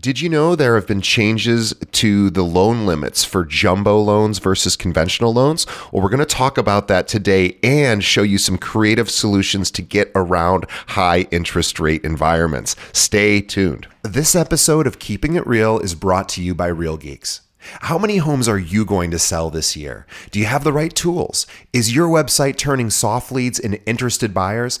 Did you know there have been changes to the loan limits for jumbo loans versus conventional loans? Well, we're going to talk about that today and show you some creative solutions to get around high interest rate environments. Stay tuned. This episode of Keeping It Real is brought to you by Real Geeks. How many homes are you going to sell this year? Do you have the right tools? Is your website turning soft leads into interested buyers?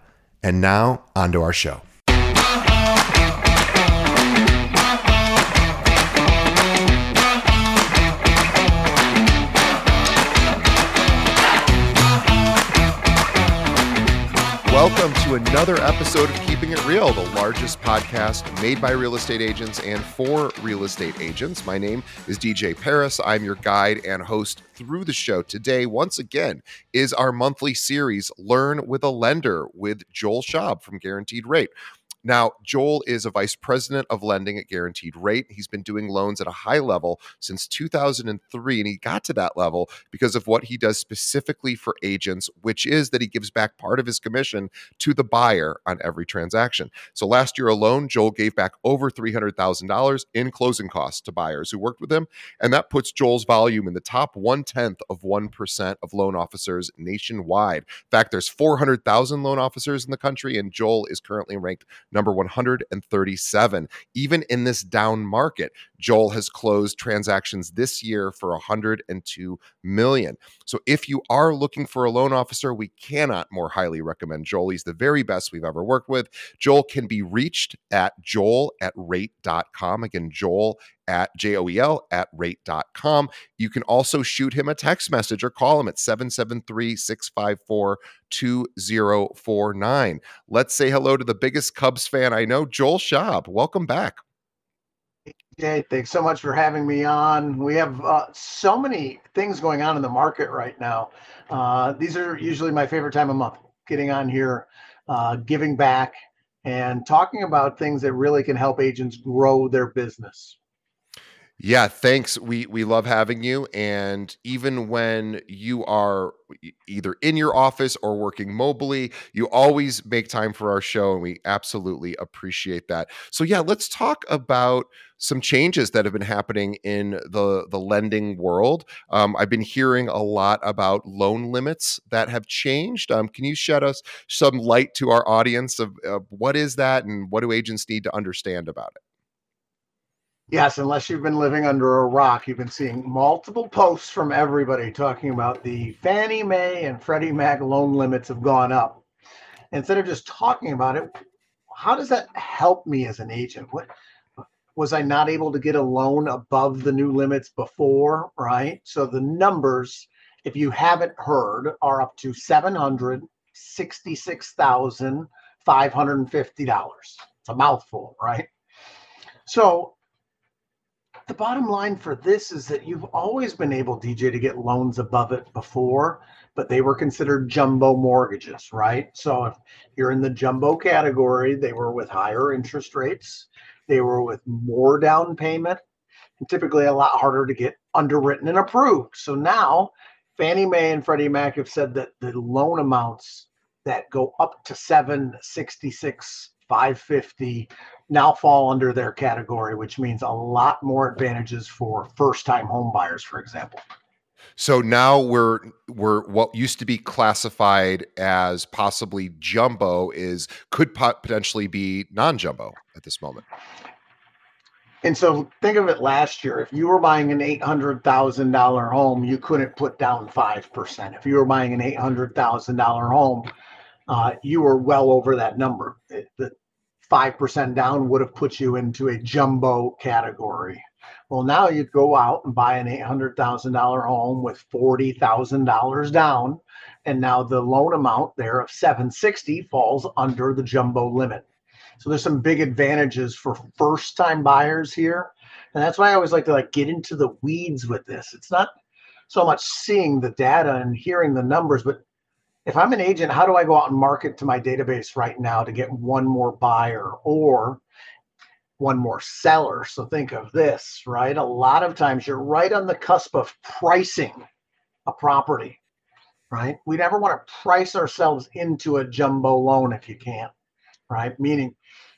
And now, on to our show. Welcome to another episode of Keeping It Real, the largest podcast made by real estate agents and for real estate agents. My name is DJ Paris. I'm your guide and host through the show. Today, once again, is our monthly series, Learn with a Lender with Joel Schaub from Guaranteed Rate. Now, Joel is a vice president of lending at Guaranteed Rate. He's been doing loans at a high level since 2003, and he got to that level because of what he does specifically for agents, which is that he gives back part of his commission to the buyer on every transaction. So last year alone, Joel gave back over $300,000 in closing costs to buyers who worked with him, and that puts Joel's volume in the top one tenth of 1% of loan officers nationwide. In fact, there's 400,000 loan officers in the country, and Joel is currently ranked number 137. Even in this down market, Joel has closed transactions this year for 102 million. So if you are looking for a loan officer, we cannot more highly recommend Joel. He's the very best we've ever worked with. Joel can be reached at joel at rate.com. Again, Joel at J-O-E-L at rate.com. You can also shoot him a text message or call him at 773-654-2049. Let's say hello to the biggest Cubs fan I know, Joel Schaub. Welcome back. Hey, thanks so much for having me on. We have uh, so many things going on in the market right now. Uh, these are usually my favorite time of month, getting on here, uh, giving back, and talking about things that really can help agents grow their business. Yeah, thanks. We we love having you and even when you are either in your office or working mobily, you always make time for our show and we absolutely appreciate that. So yeah, let's talk about some changes that have been happening in the the lending world. Um, I've been hearing a lot about loan limits that have changed. Um, can you shed us some light to our audience of uh, what is that and what do agents need to understand about it? Yes, unless you've been living under a rock, you've been seeing multiple posts from everybody talking about the Fannie Mae and Freddie Mac loan limits have gone up. Instead of just talking about it, how does that help me as an agent? What was I not able to get a loan above the new limits before, right? So the numbers, if you haven't heard, are up to seven hundred sixty-six thousand five hundred and fifty dollars. It's a mouthful, right? So the bottom line for this is that you've always been able, DJ, to get loans above it before, but they were considered jumbo mortgages, right? So if you're in the jumbo category, they were with higher interest rates, they were with more down payment, and typically a lot harder to get underwritten and approved. So now Fannie Mae and Freddie Mac have said that the loan amounts that go up to 766 550 now fall under their category, which means a lot more advantages for first time home buyers, for example. So now we're we're what used to be classified as possibly jumbo is could potentially be non-jumbo at this moment. And so think of it last year. If you were buying an $800,000 home, you couldn't put down 5%. If you were buying an $800,000 home, uh, you were well over that number. It, the 5% down would have put you into a jumbo category. Well, now you'd go out and buy an $800,000 home with $40,000 down. And now the loan amount there of 760 falls under the jumbo limit. So there's some big advantages for first time buyers here. And that's why I always like to like get into the weeds with this. It's not so much seeing the data and hearing the numbers, but if I'm an agent, how do I go out and market to my database right now to get one more buyer or one more seller? So think of this, right? A lot of times you're right on the cusp of pricing a property, right? We never want to price ourselves into a jumbo loan if you can, right? Meaning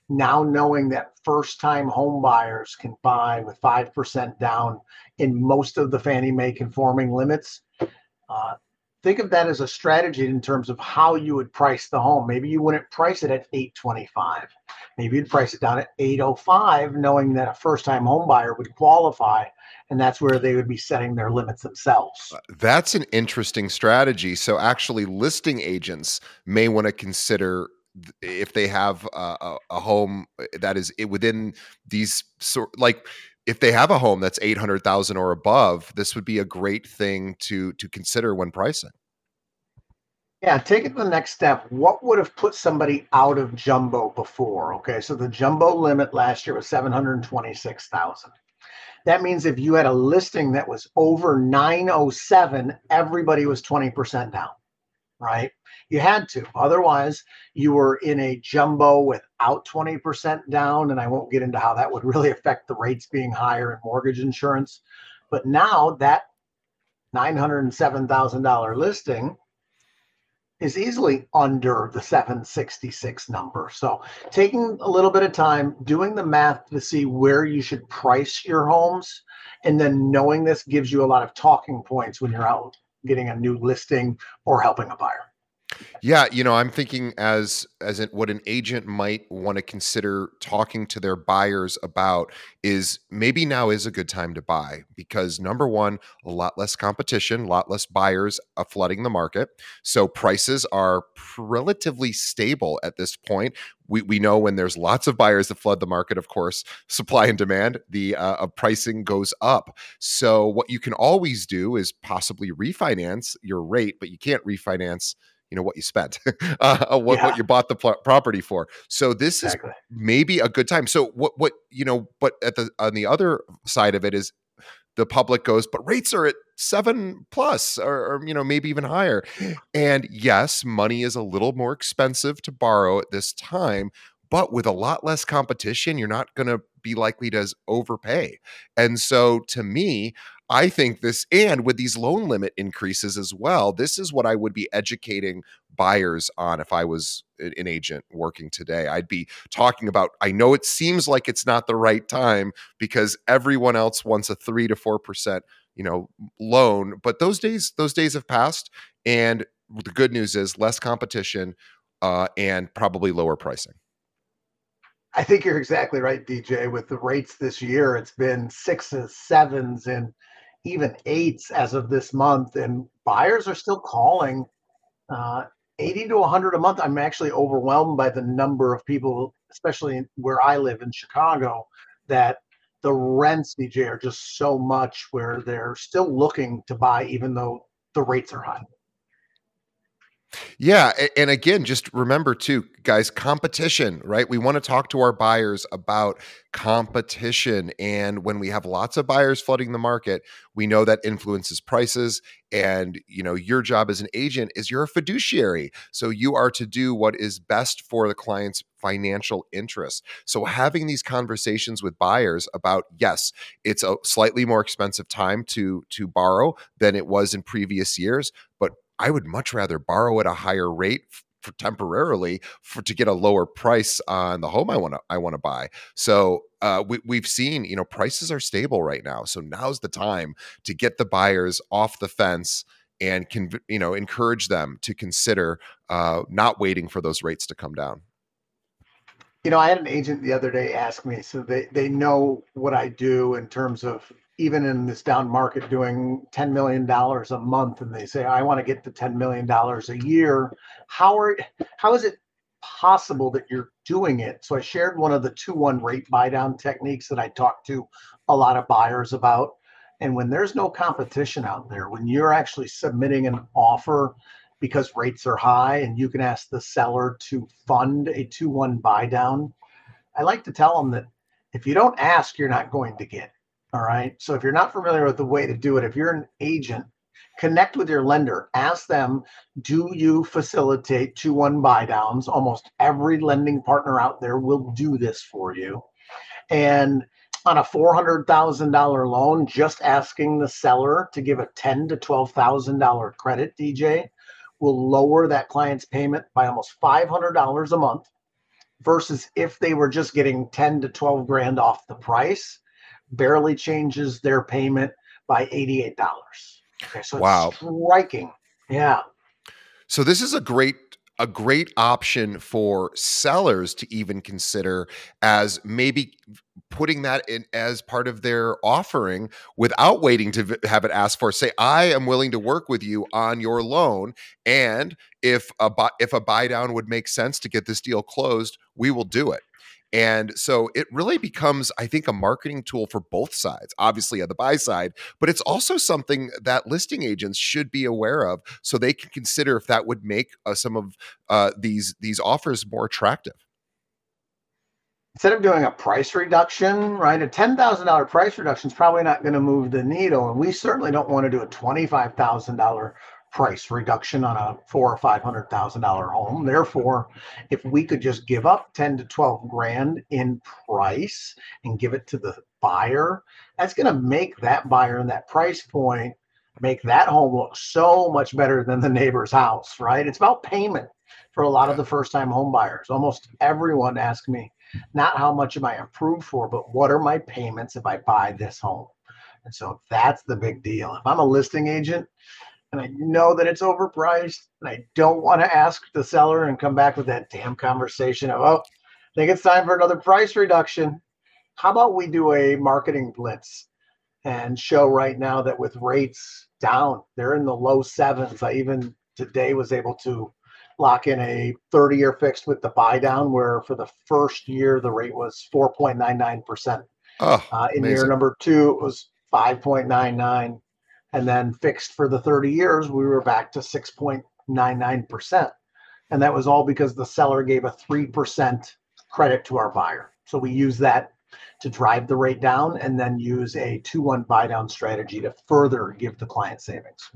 now knowing that first time home buyers can buy with 5% down in most of the Fannie Mae conforming limits. Uh, think of that as a strategy in terms of how you would price the home. Maybe you wouldn't price it at 825. Maybe you'd price it down at 805, knowing that a first-time home buyer would qualify, and that's where they would be setting their limits themselves. Uh, that's an interesting strategy. So actually listing agents may want to consider if they have a, a home that is within these sort like if they have a home that's 800,000 or above, this would be a great thing to to consider when pricing. Yeah, take it to the next step. What would have put somebody out of jumbo before? Okay, so the jumbo limit last year was 726,000. That means if you had a listing that was over 907, everybody was 20% down, right? You had to. Otherwise, you were in a jumbo without 20% down. And I won't get into how that would really affect the rates being higher in mortgage insurance. But now that $907,000 listing is easily under the 766 number. So taking a little bit of time, doing the math to see where you should price your homes, and then knowing this gives you a lot of talking points when you're out getting a new listing or helping a buyer. Yeah, you know, I'm thinking as as in what an agent might want to consider talking to their buyers about is maybe now is a good time to buy because number one, a lot less competition, a lot less buyers uh, flooding the market, so prices are relatively stable at this point. We, we know when there's lots of buyers that flood the market, of course, supply and demand, the uh, pricing goes up. So what you can always do is possibly refinance your rate, but you can't refinance you know what you spent uh, what, yeah. what you bought the pl- property for so this exactly. is maybe a good time so what what you know but at the on the other side of it is the public goes but rates are at seven plus or, or, you know maybe even higher and yes money is a little more expensive to borrow at this time but with a lot less competition you're not going to be likely to overpay and so to me I think this, and with these loan limit increases as well, this is what I would be educating buyers on if I was an agent working today. I'd be talking about, I know it seems like it's not the right time because everyone else wants a three to 4%, you know, loan, but those days, those days have passed. And the good news is less competition uh, and probably lower pricing. I think you're exactly right, DJ. With the rates this year, it's been sixes, sevens, and even eights as of this month, and buyers are still calling uh, 80 to 100 a month. I'm actually overwhelmed by the number of people, especially where I live in Chicago, that the rents, DJ, are just so much where they're still looking to buy, even though the rates are high. Yeah. And again, just remember too, guys, competition, right? We want to talk to our buyers about competition. And when we have lots of buyers flooding the market, we know that influences prices. And, you know, your job as an agent is you're a fiduciary. So you are to do what is best for the client's financial interests. So having these conversations with buyers about, yes, it's a slightly more expensive time to to borrow than it was in previous years, but I would much rather borrow at a higher rate for temporarily for to get a lower price on the home I want to I want to buy. So uh, we, we've seen you know prices are stable right now. So now's the time to get the buyers off the fence and can you know encourage them to consider uh, not waiting for those rates to come down. You know, I had an agent the other day ask me, so they, they know what I do in terms of even in this down market doing $10 million a month and they say, I want to get to $10 million a year. How are how is it possible that you're doing it? So I shared one of the two one rate buy down techniques that I talked to a lot of buyers about. And when there's no competition out there, when you're actually submitting an offer because rates are high and you can ask the seller to fund a 2 1 buy down. I like to tell them that if you don't ask, you're not going to get. All right. So if you're not familiar with the way to do it, if you're an agent, connect with your lender. Ask them, do you facilitate 2 1 buy downs? Almost every lending partner out there will do this for you. And on a $400,000 loan, just asking the seller to give a 10 to $12,000 credit, DJ, will lower that client's payment by almost $500 a month versus if they were just getting 10 to 12 grand off the price, barely changes their payment by $88. Okay, so wow. striking. Yeah. So this is a great a great option for sellers to even consider as maybe putting that in as part of their offering without waiting to have it asked for say i am willing to work with you on your loan and if a if a buy down would make sense to get this deal closed we will do it and so it really becomes, I think, a marketing tool for both sides, obviously on the buy side, but it's also something that listing agents should be aware of so they can consider if that would make uh, some of uh, these these offers more attractive. Instead of doing a price reduction, right? A ten thousand dollar price reduction is probably not going to move the needle, and we certainly don't want to do a twenty five thousand dollar price reduction on a four or five hundred thousand dollar home. Therefore, if we could just give up 10 to 12 grand in price and give it to the buyer, that's going to make that buyer and that price point make that home look so much better than the neighbor's house, right? It's about payment for a lot of the first time home buyers. Almost everyone asks me, not how much am I approved for, but what are my payments if I buy this home? And so that's the big deal. If I'm a listing agent, and I know that it's overpriced, and I don't want to ask the seller and come back with that damn conversation of, oh, I think it's time for another price reduction. How about we do a marketing blitz and show right now that with rates down, they're in the low sevens. I even today was able to lock in a 30 year fixed with the buy down, where for the first year the rate was 4.99%. Oh, uh, in amazing. year number two, it was 5.99 and then fixed for the 30 years, we were back to 6.99%. And that was all because the seller gave a 3% credit to our buyer. So we use that to drive the rate down and then use a 2-1 buy down strategy to further give the client savings.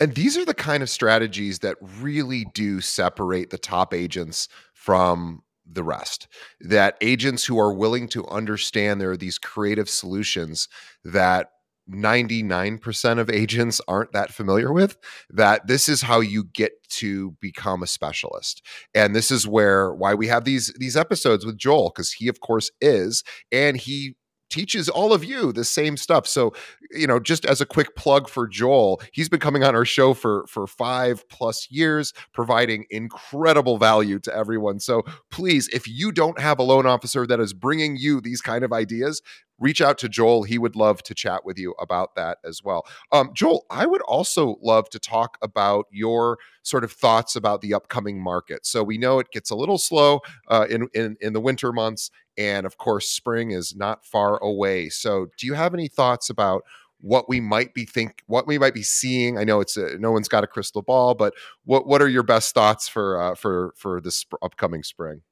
And these are the kind of strategies that really do separate the top agents from the rest. That agents who are willing to understand there are these creative solutions that 99% of agents aren't that familiar with that this is how you get to become a specialist and this is where why we have these these episodes with Joel because he of course is and he teaches all of you the same stuff. So, you know, just as a quick plug for Joel, he's been coming on our show for for 5 plus years providing incredible value to everyone. So, please, if you don't have a loan officer that is bringing you these kind of ideas, reach out to Joel. He would love to chat with you about that as well. Um, Joel, I would also love to talk about your sort of thoughts about the upcoming market. So we know it gets a little slow uh, in, in in the winter months, and of course, spring is not far away. So, do you have any thoughts about what we might be think what we might be seeing? I know it's a, no one's got a crystal ball, but what what are your best thoughts for uh, for for this upcoming spring?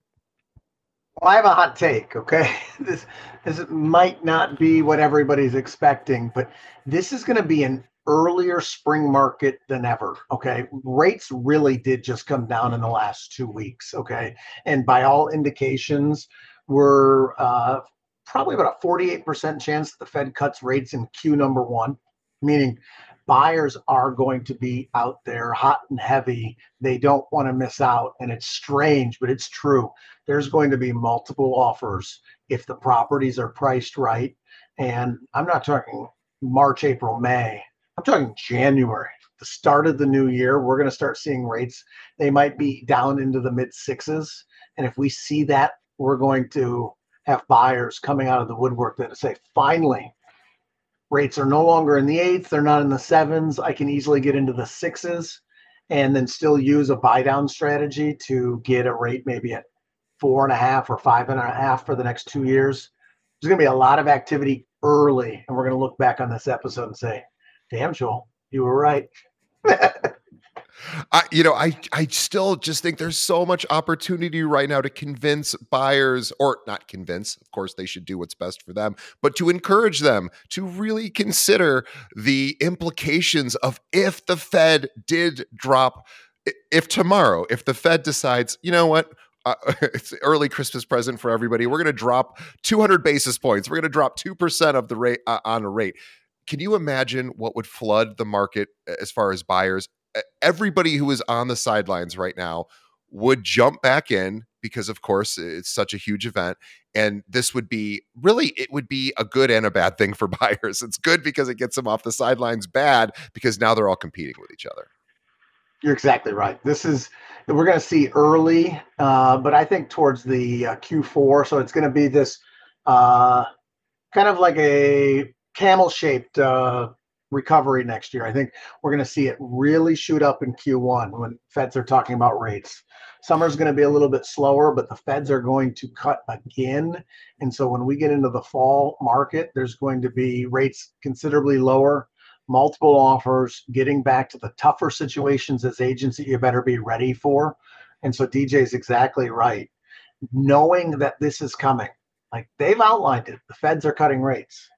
Well, I have a hot take. Okay, this this might not be what everybody's expecting, but this is going to be an earlier spring market than ever. Okay. Rates really did just come down in the last two weeks. Okay. And by all indications, we're uh, probably about a 48% chance that the Fed cuts rates in Q number one, meaning buyers are going to be out there hot and heavy. They don't want to miss out. And it's strange, but it's true. There's going to be multiple offers if the properties are priced right. And I'm not talking March, April, May. I'm talking January, the start of the new year. We're going to start seeing rates. They might be down into the mid sixes. And if we see that we're going to have buyers coming out of the woodwork that say, finally, rates are no longer in the eights, they're not in the sevens. I can easily get into the sixes and then still use a buy down strategy to get a rate maybe at four and a half or five and a half for the next two years. There's going to be a lot of activity early, and we're going to look back on this episode and say, damn, Joel, you were right. I, you know, I, I still just think there's so much opportunity right now to convince buyers, or not convince, of course, they should do what's best for them, but to encourage them to really consider the implications of if the Fed did drop, if tomorrow, if the Fed decides, you know what, uh, it's early Christmas present for everybody. We're going to drop 200 basis points. We're going to drop 2% of the rate uh, on a rate. Can you imagine what would flood the market as far as buyers? Everybody who is on the sidelines right now would jump back in because of course it's such a huge event and this would be really it would be a good and a bad thing for buyers. It's good because it gets them off the sidelines, bad because now they're all competing with each other. You're exactly right. This is we're going to see early, uh, but I think towards the uh, Q4. So it's going to be this uh, kind of like a camel-shaped uh, recovery next year. I think we're going to see it really shoot up in Q1 when Feds are talking about rates. Summer's going to be a little bit slower, but the Feds are going to cut again. And so when we get into the fall market, there's going to be rates considerably lower multiple offers, getting back to the tougher situations as agents that you better be ready for. And so DJ is exactly right. Knowing that this is coming, like they've outlined it, the feds are cutting rates.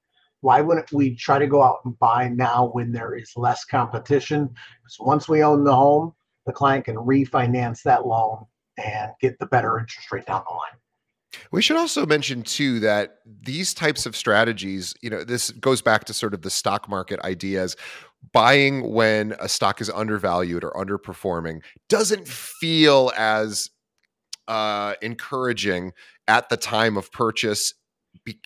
Why wouldn't we try to go out and buy now when there is less competition? Because once we own the home, the client can refinance that loan and get the better interest rate down the line. We should also mention too that these types of strategies, you know, this goes back to sort of the stock market ideas. Buying when a stock is undervalued or underperforming doesn't feel as uh, encouraging at the time of purchase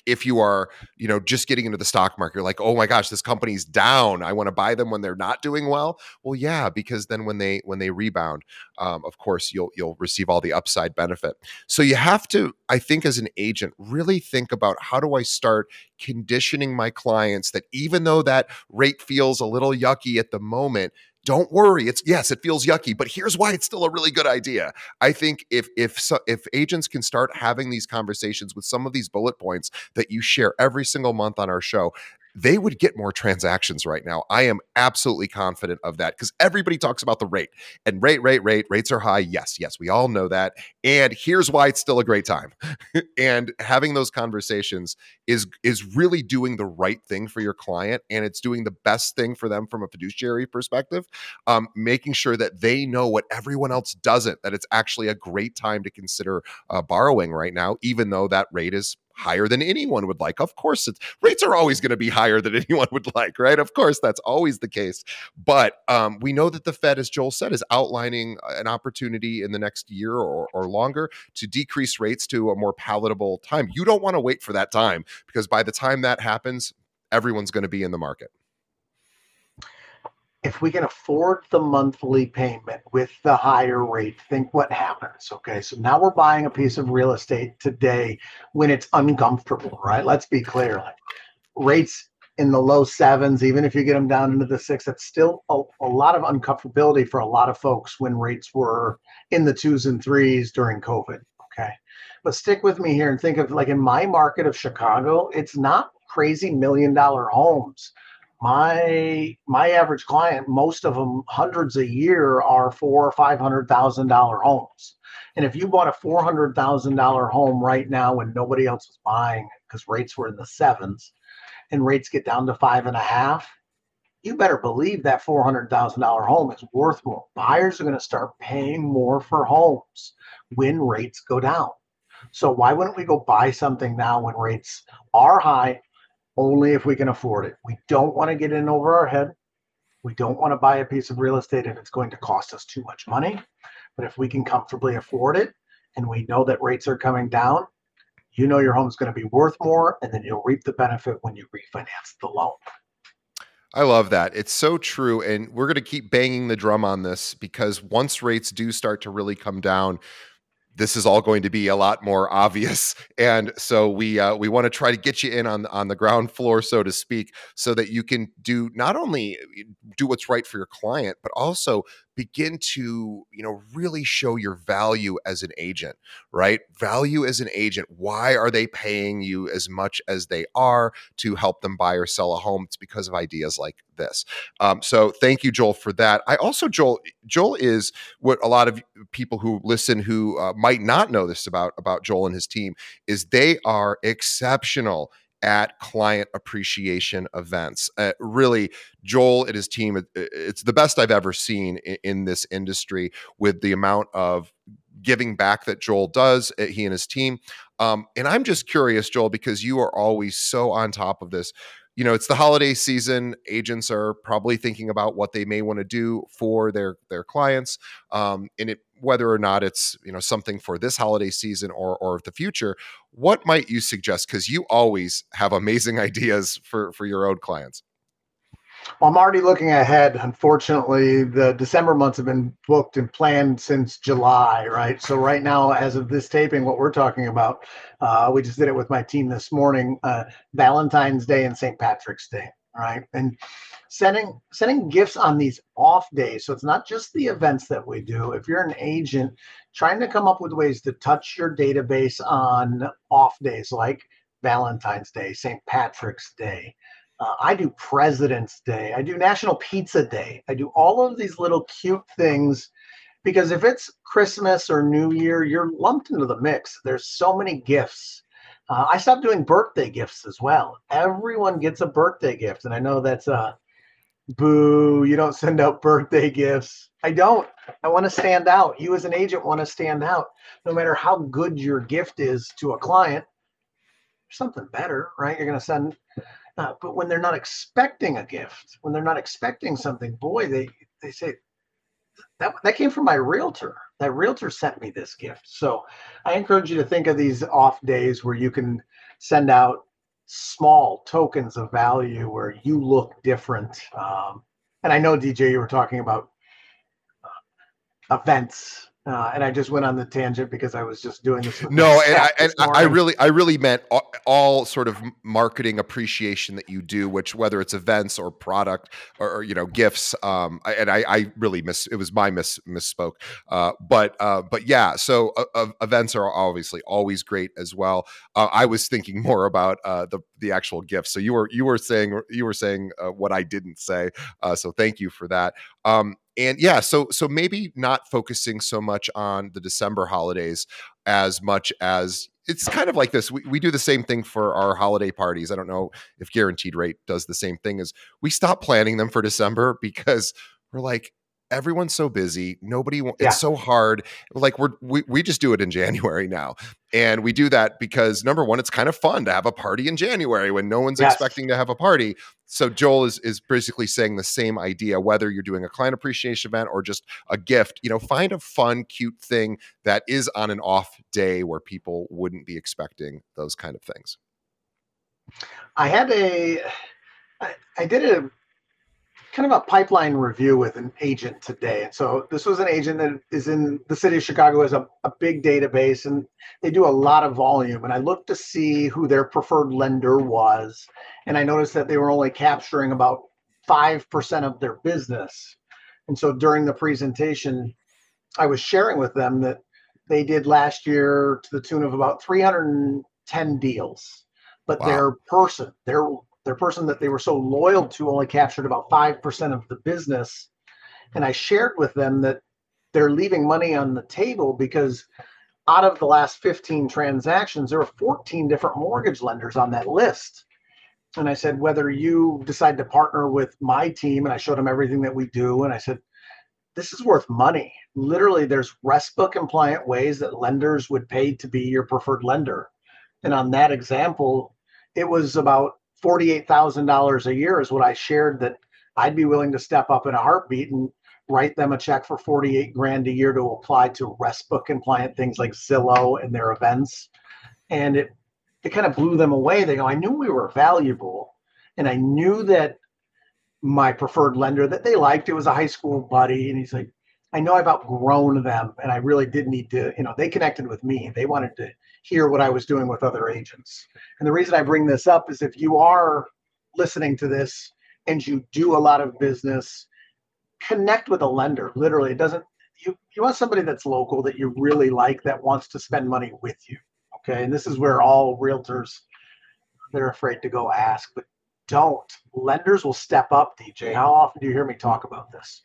if you are you know just getting into the stock market you're like oh my gosh this company's down. I want to buy them when they're not doing well. Well yeah because then when they when they rebound um, of course you'll you'll receive all the upside benefit. So you have to i think as an agent really think about how do i start conditioning my clients that even though that rate feels a little yucky at the moment don't worry it's yes it feels yucky but here's why it's still a really good idea. I think if if so, if agents can start having these conversations with some of these bullet points that you share every single month on our show they would get more transactions right now. I am absolutely confident of that because everybody talks about the rate and rate, rate, rate. Rates are high. Yes, yes, we all know that. And here's why it's still a great time. and having those conversations is is really doing the right thing for your client, and it's doing the best thing for them from a fiduciary perspective. Um, making sure that they know what everyone else doesn't. That it's actually a great time to consider uh, borrowing right now, even though that rate is higher than anyone would like. Of course, it's, rates are always going to be higher than anyone would like, right? Of course, that's always the case. But um, we know that the Fed, as Joel said, is outlining an opportunity in the next year or, or longer to decrease rates to a more palatable time. You don't want to wait for that time because by the time that happens, everyone's going to be in the market if we can afford the monthly payment with the higher rate, think what happens. Okay. So now we're buying a piece of real estate today when it's uncomfortable, right? Let's be clear. Like rates in the low sevens, even if you get them down into the six, that's still a, a lot of uncomfortability for a lot of folks when rates were in the twos and threes during COVID. Okay. But stick with me here and think of like in my market of Chicago, it's not crazy million dollar homes my my average client most of them hundreds a year are four or five hundred thousand dollar homes. And if you bought a four hundred thousand dollar home right now when nobody else was buying because rates were in the sevens and rates get down to five and a half you better believe that four hundred thousand dollar home is worth more. Buyers are going to start paying more for homes when rates go down. So why wouldn't we go buy something now when rates are high only if we can afford it. We don't want to get in over our head. We don't want to buy a piece of real estate if it's going to cost us too much money. But if we can comfortably afford it and we know that rates are coming down, you know your home's going to be worth more and then you'll reap the benefit when you refinance the loan. I love that. It's so true. And we're going to keep banging the drum on this because once rates do start to really come down, this is all going to be a lot more obvious. And so we uh, we want to try to get you in on on the ground floor so to speak so that you can do not only uh, do what's right for your client but also begin to you know really show your value as an agent right? Value as an agent. Why are they paying you as much as they are to help them buy or sell a home? It's because of ideas like this. Um, so thank you joel for that. I also joel joel is what a lot of people who listen who uh, might not know this about about joel and his team is they are exceptional at client appreciation events. Uh, really, Joel and his team, it, it's the best I've ever seen in, in, this industry with the amount of giving back that Joel does, uh, he and his team. Um, and I'm just curious, Joel, because you are always so on top of this you know it's the holiday season. Agents are probably thinking about what they may want to do for their their clients um, and it whether or not it's you know something for this holiday season or or the future what might you suggest? Because you always have amazing ideas for for your own clients well, I'm already looking ahead. Unfortunately, the December months have been booked and planned since July, right? So right now, as of this taping, what we're talking about, uh, we just did it with my team this morning. Uh, Valentine's Day and St. Patrick's Day, right? And sending sending gifts on these off days. So it's not just the events that we do. If you're an agent, trying to come up with ways to touch your database on off days like Valentine's Day, St. Patrick's Day. Uh, I do President's Day. I do National Pizza Day. I do all of these little cute things because if it's Christmas or New Year, you're lumped into the mix. There's so many gifts. Uh, I stopped doing birthday gifts as well. Everyone gets a birthday gift, and I know that's a uh, boo. You don't send out birthday gifts. I don't. I want to stand out. You as an agent want to stand out, no matter how good your gift is to a client. Something better, right? You're going to send uh, but when they're not expecting a gift, when they're not expecting something, boy, they they say that that came from my realtor. That realtor sent me this gift. So I encourage you to think of these off days where you can send out small tokens of value where you look different. Um, and I know DJ, you were talking about uh, events uh, and I just went on the tangent because I was just doing this. No, and, I, and I, really, I really meant all, all, sort of marketing appreciation that you do, which whether it's events or product or, or you know gifts. Um, and I, I, really miss it was my miss misspoke. Uh, but uh, but yeah, so uh, events are obviously always great as well. Uh, I was thinking more about uh, the the actual gifts. So you were you were saying you were saying uh, what I didn't say. so thank you for that. Um, and yeah so so maybe not focusing so much on the december holidays as much as it's kind of like this we, we do the same thing for our holiday parties i don't know if guaranteed rate does the same thing as we stop planning them for december because we're like everyone's so busy nobody yeah. it's so hard like we're we, we just do it in january now and we do that because number one it's kind of fun to have a party in january when no one's yes. expecting to have a party so joel is is basically saying the same idea whether you're doing a client appreciation event or just a gift you know find a fun cute thing that is on an off day where people wouldn't be expecting those kind of things. I had a I, I did a kind of a pipeline review with an agent today. And so this was an agent that is in the city of Chicago has a, a big database and they do a lot of volume. And I looked to see who their preferred lender was. And I noticed that they were only capturing about 5% of their business. And so during the presentation, I was sharing with them that they did last year to the tune of about 310 deals. But wow. their person, their their person that they were so loyal to only captured about 5% of the business. And I shared with them that they're leaving money on the table because out of the last 15 transactions, there were 14 different mortgage lenders on that list. And I said, whether you decide to partner with my team, and I showed them everything that we do, and I said, this is worth money. Literally, there's RESPA compliant ways that lenders would pay to be your preferred lender. And on that example, it was about $48,000 a year is what I shared that I'd be willing to step up in a heartbeat and write them a check for 48 grand a year to apply to RESPA compliant things like Zillow and their events. And it, it kind of blew them away. They go, I knew we were valuable. And I knew that my preferred lender that they liked, it was a high school buddy. And he's like, I know I've outgrown them and I really did need to, you know, they connected with me. They wanted to hear what I was doing with other agents. And the reason I bring this up is if you are listening to this and you do a lot of business, connect with a lender. Literally, it doesn't you you want somebody that's local that you really like that wants to spend money with you. Okay. And this is where all realtors they're afraid to go ask, but don't. Lenders will step up, DJ. How often do you hear me talk about this?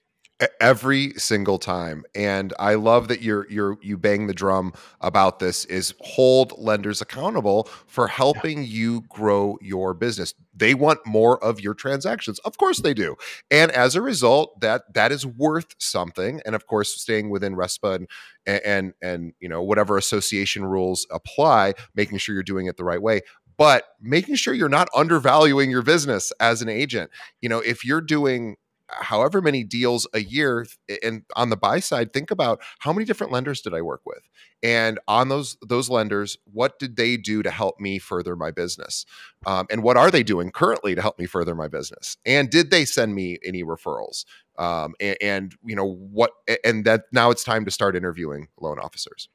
Every single time and i love that you're you're you bang the drum about this is hold lenders accountable for helping yeah. you grow your business. They want more of your transactions. Of course they do. And as a result that that is worth something. And of course staying within respa and and and you know whatever association rules apply making sure you're doing it the right way but making sure you're not undervaluing your business as an agent. You know if you're doing however many deals a year and on the buy side think about how many different lenders did i work with? And on those those lenders what did they do to help me further my business? Um, and what are they doing currently to help me further my business? And did they send me any referrals? Um, and, and you know what and that now it's time to start interviewing loan officers.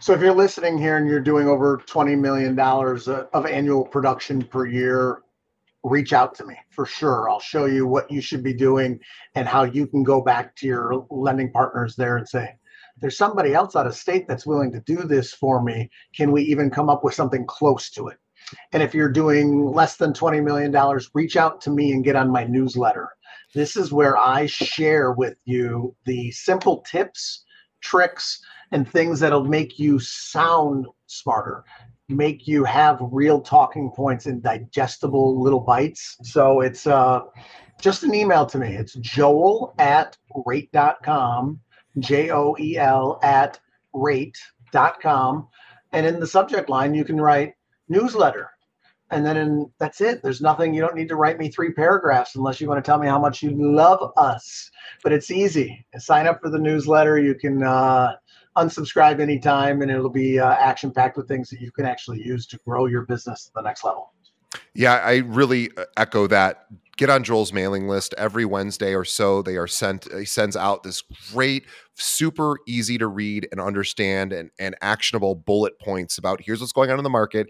So if you're listening here and you're doing over $20 million uh, of annual production per year reach out to me for sure. I'll show you what you should be doing and how you can go back to your lending partners there and say, there's somebody else out of state that's willing to do this for me. Can we even come up with something close to it? And if you're doing less than $20 million, reach out to me and get on my newsletter. This is where I share with you the simple tips, tricks, and things that'll make you sound smarter make you have real talking points in digestible little bites. So it's uh, just an email to me. It's joel at rate.com, J O E L at rate.com. And in the subject line, you can write newsletter. And then in, that's it. There's nothing, you don't need to write me three paragraphs unless you want to tell me how much you love us. But it's easy. Sign up for the newsletter. You can, uh, unsubscribe anytime, and it'll be uh, action packed with things that you can actually use to grow your business to the next level. Yeah, I really uh, echo that. Get on Joel's mailing list every Wednesday or so. They are sent. He sends out this great, super easy to read and understand and, and actionable bullet points about here's what's going on in the market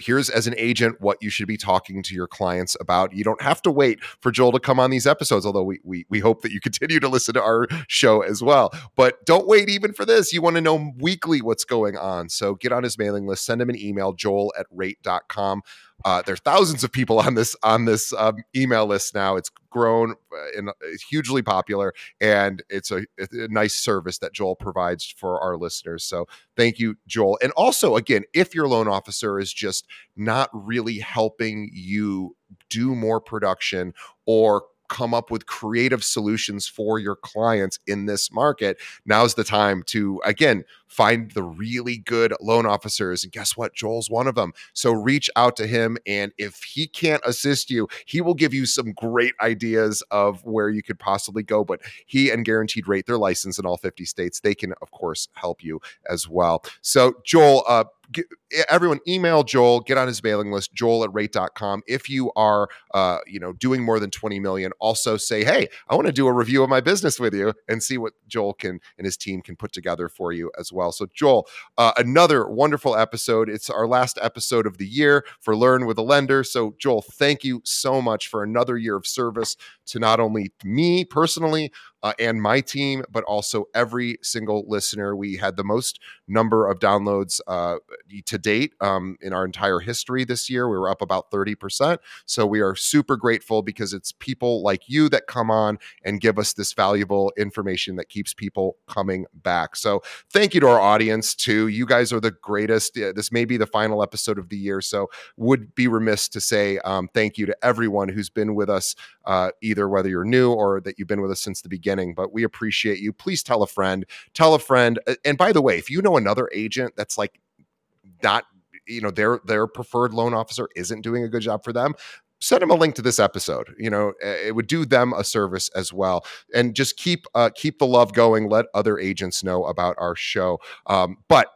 here's as an agent what you should be talking to your clients about. You don't have to wait for Joel to come on these episodes, although we we, we hope that you continue to listen to our show as well. But don't wait even for this. You want to know weekly what's going on. So get on his mailing list, send him an email, joel at rate.com. Uh, there are thousands of people on this on this um, email list now. It's grown uh, and it's hugely popular, and it's a, it's a, nice service that Joel provides for our listeners. So thank you, Joel. And also, again, if your loan officer is just not really helping you do more production or come up with creative solutions for your clients in this market, now's the time to, again, find the really good loan officers. And guess what? Joel's one of them. So reach out to him. And if he can't assist you, he will give you some great ideas of where you could possibly go. But he and Guaranteed Rate, they're licensed in all 50 states. They can, of course, help you as well. So, Joel, uh, everyone email Joel, get on his mailing list, joel at rate.com. If you are, uh, you know, doing more than 20 million, also say, Hey, I want to do a review of my business with you and see what Joel can and his team can put together for you as well. So Joel, uh, another wonderful episode. It's our last episode of the year for Learn with a Lender. So Joel, thank you so much for another year of service to not only me personally, uh, and my team, but also every single listener. We had the most number of downloads uh, to date um, in our entire history this year. We were up about 30%. So we are super grateful because it's people like you that come on and give us this valuable information that keeps people coming back. So thank you to our audience, too. You guys are the greatest. This may be the final episode of the year. So would be remiss to say um, thank you to everyone who's been with us, uh, either whether you're new or that you've been with us since the beginning beginning, but we appreciate you. Please tell a friend, tell a friend. And by the way, if you know another agent that's like not, you know, their their preferred loan officer isn't doing a good job for them, send them a link to this episode you know it would do them a service as well and just keep uh, keep the love going let other agents know about our show um, but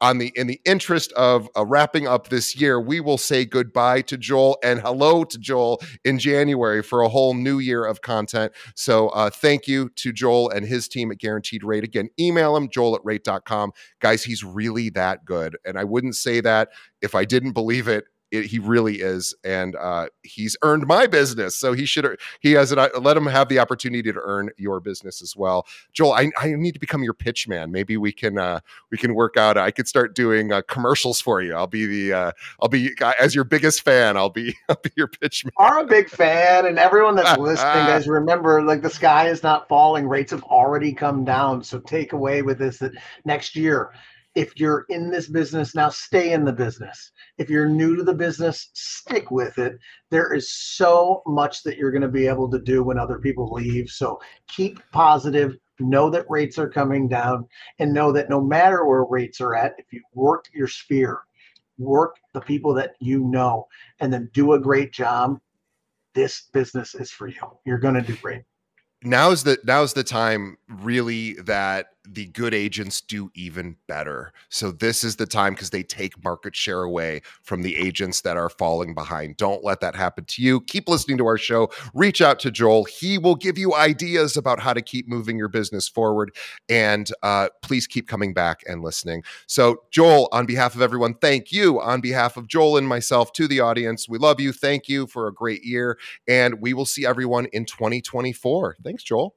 on the in the interest of uh, wrapping up this year, we will say goodbye to Joel and hello to Joel in January for a whole new year of content. So uh, thank you to Joel and his team at Guaranteed Rate. Again, email him, joel at rate.com. Guys, he's really that good. And I wouldn't say that if I didn't believe it it, he really is, and uh, he's earned my business. So he should he has it. Let him have the opportunity to earn your business as well. Joel, I, I need to become your pitch man. Maybe we can uh, we can work out. I could start doing uh, commercials for you. I'll be the uh, I'll be as your biggest fan. I'll be I'll be your pitch man. Are a big fan, and everyone that's listening, guys, remember like the sky is not falling. Rates have already come down. So take away with this that next year if you're in this business now, stay in the business. If you're new to the business, stick with it. There is so much that you're going to be able to do when other people leave. So keep positive. Know that rates are coming down and know that no matter where rates are at, if you work your sphere, work the people that you know, and then do a great job, this business is for you. You're going to do great now's the now's the time really that the good agents do even better. So this is the time because they take market share away from the agents that are falling behind. Don't let that happen to you. Keep listening to our show. Reach out to Joel. He will give you ideas about how to keep moving your business forward. And uh, please keep coming back and listening. So Joel, on behalf of everyone, thank you. On behalf of Joel and myself to the audience, we love you. Thank you for a great year. And we will see everyone in 2024. Thanks, Joel.